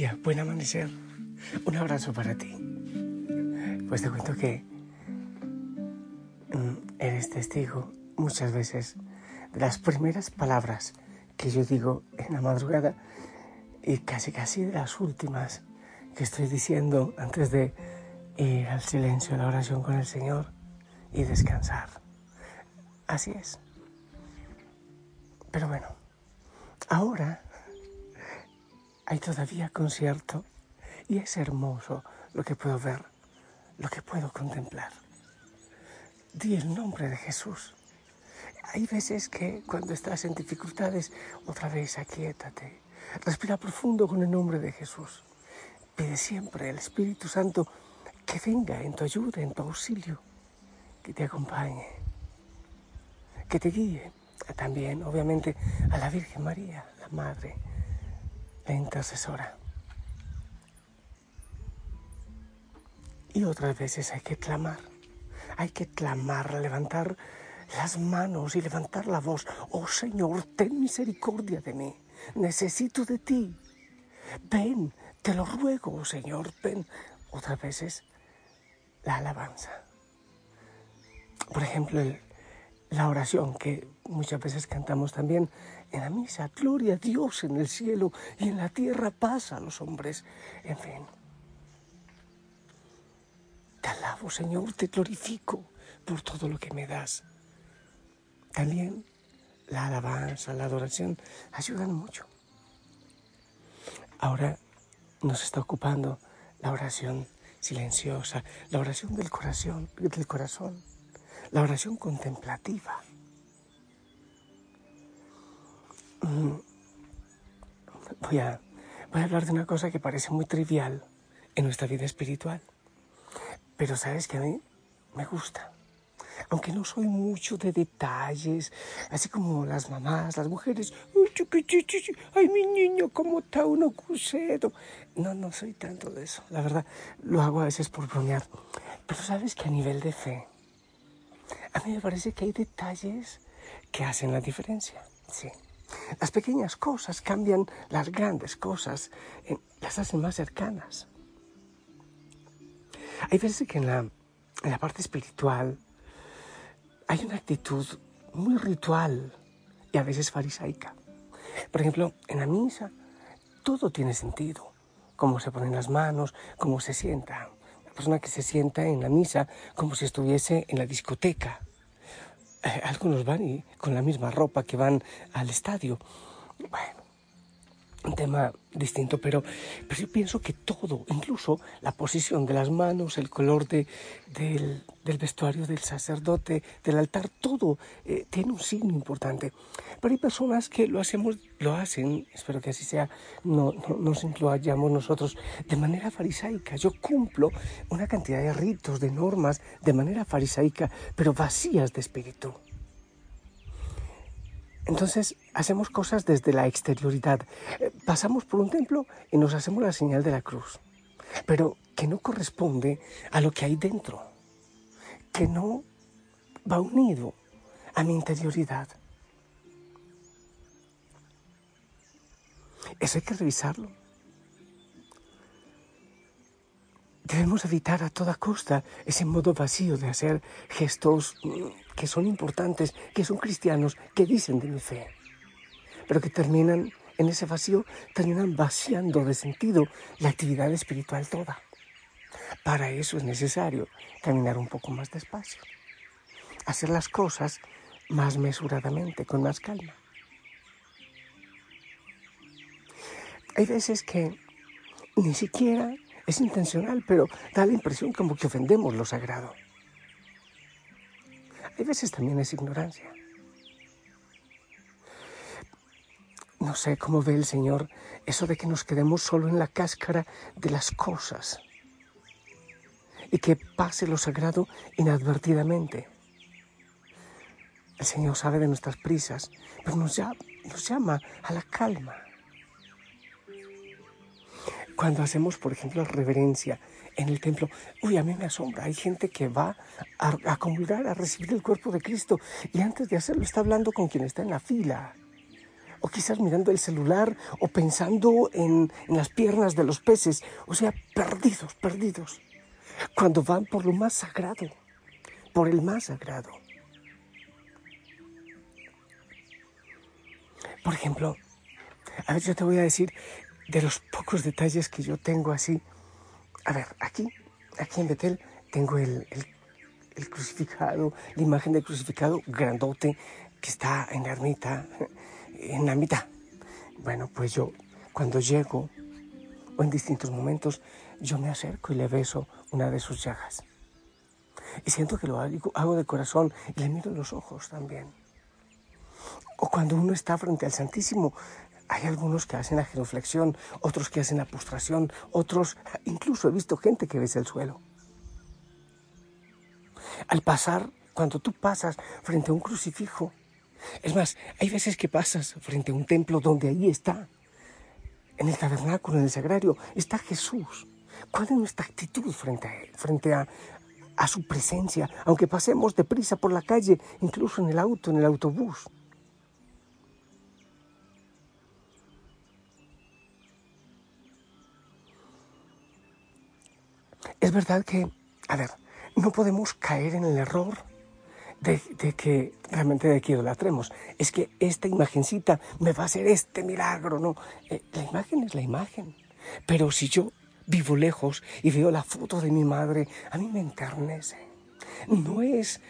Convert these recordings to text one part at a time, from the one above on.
día, buen amanecer. Un abrazo para ti. Pues te cuento que mm, eres testigo muchas veces de las primeras palabras que yo digo en la madrugada y casi casi de las últimas que estoy diciendo antes de ir al silencio, la oración con el Señor y descansar. Así es. Pero bueno, ahora hay todavía concierto y es hermoso lo que puedo ver, lo que puedo contemplar. Di el nombre de Jesús. Hay veces que cuando estás en dificultades, otra vez aquíétate. Respira profundo con el nombre de Jesús. Pide siempre al Espíritu Santo que venga en tu ayuda, en tu auxilio, que te acompañe, que te guíe. También, obviamente, a la Virgen María, la Madre, intercesora. Y otras veces hay que clamar, hay que clamar, levantar las manos y levantar la voz. Oh Señor, ten misericordia de mí. Necesito de ti. Ven, te lo ruego, oh Señor, ven. Otras veces la alabanza. Por ejemplo, la oración que muchas veces cantamos también en la misa. Gloria a Dios en el cielo y en la tierra paz a los hombres. En fin. Te alabo, Señor, te glorifico por todo lo que me das. También la alabanza, la adoración ayudan mucho. Ahora nos está ocupando la oración silenciosa, la oración del corazón, del corazón, la oración contemplativa. Mm. Voy a, voy a hablar de una cosa que parece muy trivial en nuestra vida espiritual, pero sabes que a mí me gusta aunque no soy mucho de detalles, así como las mamás, las mujeres, ay, mi niño, cómo está uno crucero. No, no soy tanto de eso, la verdad, lo hago a veces por bromear. Pero sabes que a nivel de fe, a mí me parece que hay detalles que hacen la diferencia, sí. Las pequeñas cosas cambian las grandes cosas, eh, las hacen más cercanas. Hay veces que en la, en la parte espiritual, hay una actitud muy ritual y a veces farisaica. Por ejemplo, en la misa todo tiene sentido. Cómo se ponen las manos, cómo se sienta. Persona que se sienta en la misa como si estuviese en la discoteca. Eh, algunos van con la misma ropa que van al estadio. Bueno, un tema distinto, pero, pero yo pienso que todo, incluso la posición de las manos, el color de, del, vestuario del sacerdote, del altar, todo eh, tiene un signo importante. Pero hay personas que lo hacemos, lo hacen, espero que así sea, no, no nos incluyamos nosotros de manera farisaica. Yo cumplo una cantidad de ritos, de normas, de manera farisaica, pero vacías de espíritu. Entonces hacemos cosas desde la exterioridad. Eh, pasamos por un templo y nos hacemos la señal de la cruz, pero que no corresponde a lo que hay dentro, que no va unido a mi interioridad. Eso hay que revisarlo. Debemos evitar a toda costa ese modo vacío de hacer gestos mm, que son importantes, que son cristianos, que dicen de mi fe, pero que terminan en ese vacío, terminan vaciando de sentido la actividad espiritual toda. Para eso es necesario caminar un poco más despacio, hacer las cosas más mesuradamente, con más calma. Hay veces que ni siquiera es intencional, pero da la impresión como que ofendemos lo sagrado. Hay veces también es ignorancia. No sé cómo ve el Señor eso de que nos quedemos solo en la cáscara de las cosas y que pase lo sagrado inadvertidamente. El Señor sabe de nuestras prisas, pero nos llama, nos llama a la calma. Cuando hacemos, por ejemplo, reverencia en el templo, uy, a mí me asombra, hay gente que va a, comulgar, a recibir el cuerpo de Cristo y antes de hacerlo está hablando con quien está en la fila. o quizás mirando el celular, o pensando en, en las piernas de los peces, o sea, perdidos, perdidos, cuando van por lo más sagrado, por el más sagrado. Por ejemplo, a ver, yo te voy a decir de los pocos detalles que yo tengo así. A ver, aquí, aquí en Betel tengo el, el, crucificado, la imagen del crucificado grandote que está en la ermita, en la mitad. Bueno, pues yo cuando llego o en distintos momentos, yo me acerco y le beso una de sus llagas. Y siento que lo hago, hago de corazón y le miro los ojos también. O cuando uno está frente al Santísimo, hay algunos que hacen la genuflexión, otros que hacen la postración, otros, incluso he visto gente que besa el suelo. Al pasar, cuando tú pasas frente a un crucifijo, es más, hay veces que pasas frente a un templo donde ahí está, en el tabernáculo, en el sagrario, está Jesús. ¿Cuál es nuestra actitud frente a Él, frente a, a su presencia, aunque pasemos deprisa por la calle, incluso en el auto, en el autobús? Es verdad que, a ver, no podemos caer en el error de, que realmente de que idolatremos. Es que esta imagencita me va a hacer este milagro, ¿no? Eh, la imagen es la imagen. Pero si yo vivo lejos y veo la foto de mi madre, a mí me enternece. No es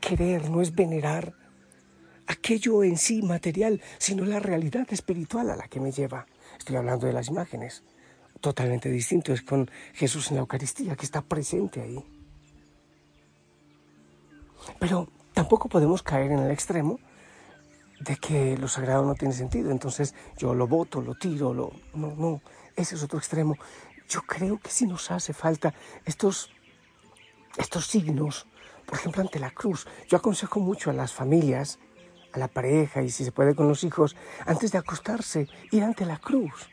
querer, no es venerar aquello en sí material, sino la realidad espiritual a la que me lleva. Estoy hablando de las imágenes totalmente distinto, es con Jesús en la Eucaristía, que está presente ahí. Pero tampoco podemos caer en el extremo de que lo sagrado no tiene sentido, entonces yo lo voto, lo tiro, lo... No, no, ese es otro extremo. Yo creo que sí nos hace falta estos, estos signos, por ejemplo, ante la cruz. Yo aconsejo mucho a las familias, a la pareja y si se puede con los hijos, antes de acostarse, ir ante la cruz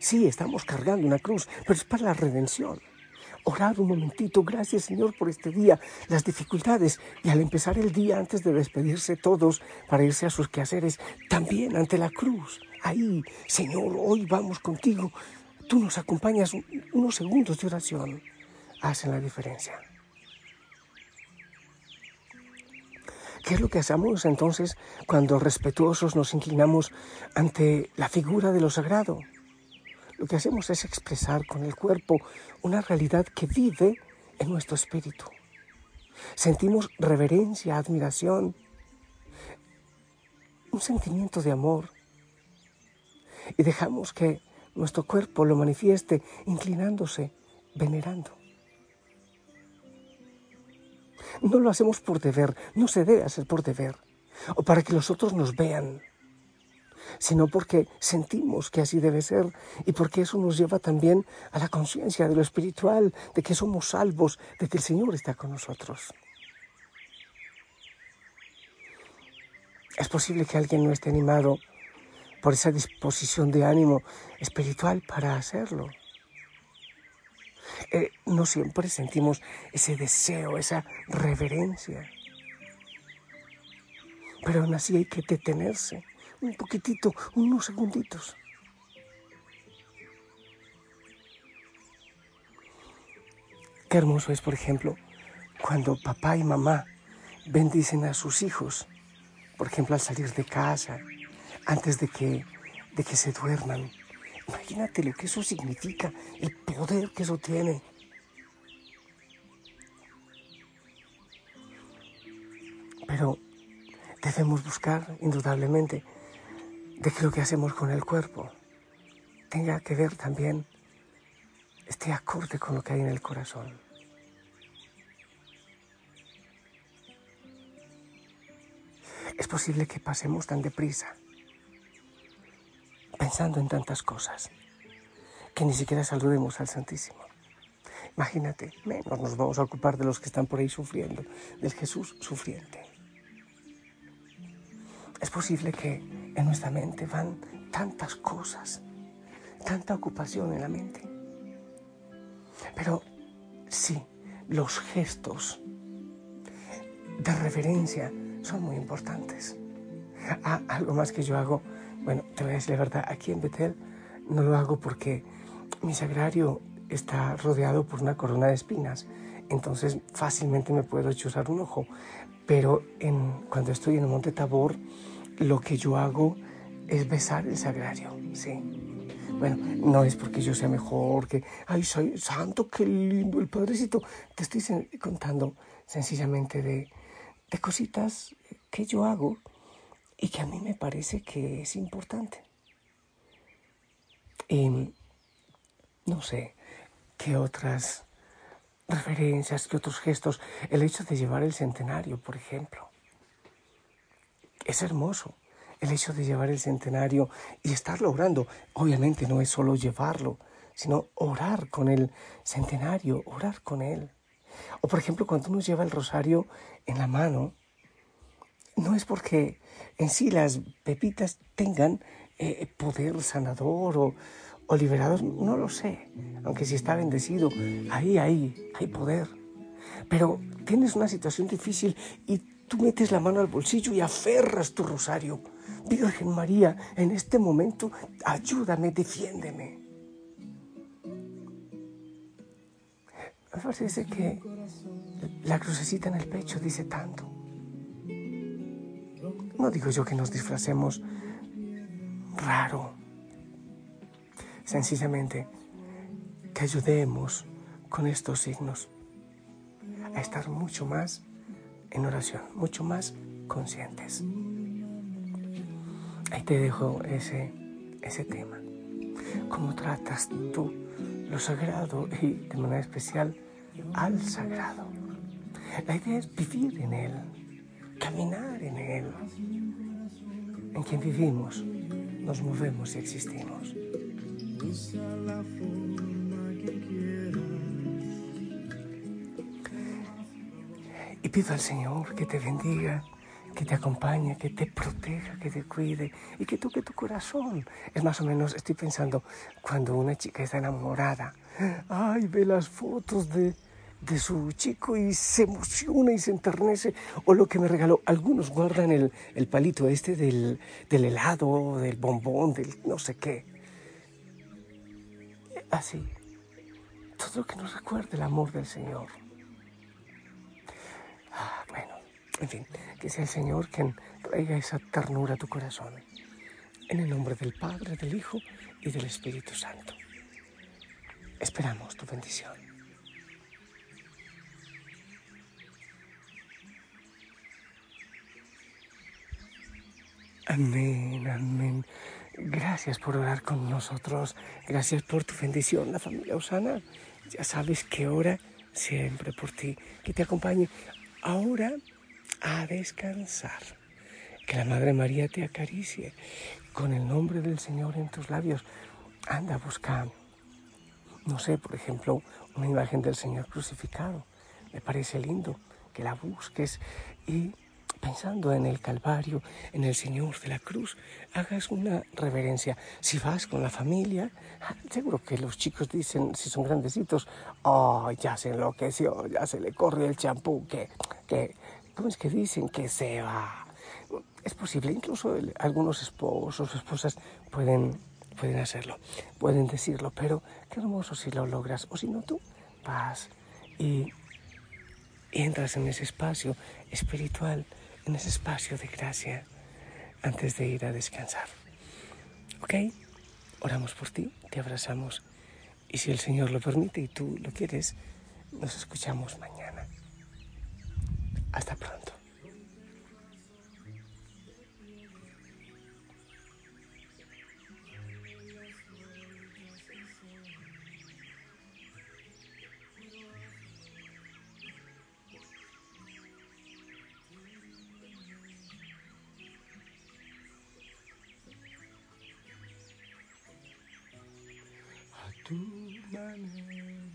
Sí, estamos cargando una cruz, pero es para la redención. Orar un momentito, gracias Señor por este día, las dificultades y al empezar el día antes de despedirse todos para irse a sus quehaceres, también ante la cruz. Ahí, Señor, hoy vamos contigo. Tú nos acompañas unos segundos de oración. Hacen la diferencia. ¿Qué es lo que hacemos entonces cuando respetuosos nos inclinamos ante la figura de lo sagrado? Lo que hacemos es expresar con el cuerpo una realidad que vive en nuestro espíritu. Sentimos reverencia, admiración, un sentimiento de amor y dejamos que nuestro cuerpo lo manifieste inclinándose, venerando. No lo hacemos por deber, no se debe hacer por deber, o para que los otros nos vean sino porque sentimos que así debe ser y porque eso nos lleva también a la conciencia de lo espiritual, de que somos salvos, de que el Señor está con nosotros. Es posible que alguien no esté animado por esa disposición de ánimo espiritual para hacerlo. Eh, no siempre sentimos ese deseo, esa reverencia. Pero aún así hay que detenerse un poquitito, unos segunditos. Qué hermoso es, por ejemplo, cuando papá y mamá bendicen a sus hijos, por ejemplo, al salir de casa, antes de que, de que se duerman. Imagínate lo que eso significa, el poder que eso tiene. Pero debemos buscar, indudablemente, de que lo que hacemos con el cuerpo tenga que ver también, esté acorde con lo que hay en el corazón. Es posible que pasemos tan deprisa, pensando en tantas cosas, que ni siquiera saludemos al Santísimo. Imagínate, menos nos vamos a ocupar de los que están por ahí sufriendo, del Jesús sufriente. Es posible que en nuestra mente van tantas cosas, tanta ocupación en la mente. Pero sí, los gestos de reverencia son muy importantes. Ah, algo más que yo hago, bueno, te voy a decir la verdad, aquí en Betel no lo hago porque mi sagrario está rodeado por una corona de espinas, entonces fácilmente me puedo chuzar un ojo, pero cuando estoy en el monte Tabor, lo que yo hago es besar el sagrario, sí. Bueno, no es porque yo sea mejor, que, ay, soy santo, qué lindo el padrecito. Te estoy contando sencillamente de, cositas que yo hago y que a mí me parece que es importante. Y no sé qué otras referencias, qué otros gestos. El hecho de llevar el centenario, por ejemplo. Es hermoso el hecho de llevar el centenario y estar logrando. Obviamente no es solo llevarlo, sino orar con el centenario, orar con él. O por ejemplo, cuando uno lleva el rosario en la mano, no es porque en sí las pepitas tengan eh, poder sanador o, o liberador, no lo sé, aunque si está bendecido, ahí, ahí, hay poder. Pero tienes una situación difícil y tú metes la mano al bolsillo y aferras tu rosario. Virgen María, en este momento, ayúdame, defiéndeme. Me parece que la crucecita en el pecho dice tanto. No digo yo que nos disfracemos raro. Sencillamente que ayudemos con estos signos a estar mucho más en oración, mucho más conscientes. Ahí te dejo ese, ese tema. ¿Cómo tratas tú lo sagrado y de manera especial al sagrado? La idea es vivir en él, caminar en Él, en quien vivimos, nos movemos y existimos. Y pido al Señor que te bendiga, que te acompañe, que te proteja, que te cuide y que toque tu corazón. Es más o menos, estoy pensando, cuando una chica está enamorada, ay, ve las fotos de de su chico y se emociona y se enternece. O lo que me regaló, algunos guardan el, el palito este del, del, helado, del bombón, del no sé qué. Así, todo lo que nos recuerde el amor del Señor. Ah, bueno, en fin, que sea el Señor quien traiga esa ternura a tu corazón. En el nombre del Padre, del Hijo y del Espíritu Santo. Esperamos tu bendición. Amén, amén. Gracias por orar con nosotros. Gracias por tu bendición, la familia Osana. Ya sabes que ora siempre por ti. Que te acompañe ahora a descansar. Que la Madre María te acaricie con el nombre del Señor en tus labios. Anda, busca, no sé, por ejemplo, una imagen del Señor crucificado. Me parece lindo que la busques y pensando en el Calvario, en el Señor de la Cruz, hagas una reverencia. Si vas con la familia, seguro que los chicos dicen, si son grandecitos, oh, ya se enloqueció, ya se le corre el champú, que, que, ¿cómo es que dicen? Que se va. Es posible, incluso algunos esposos o esposas pueden, pueden hacerlo, pueden decirlo, pero qué hermoso si lo logras, o si no tú vas y entras en ese espacio espiritual en ese espacio de gracia antes de ir a descansar. ¿Ok? Oramos por ti, te abrazamos y si el Señor lo permite y tú lo quieres, nos escuchamos mañana. Hasta pronto. Tu manera.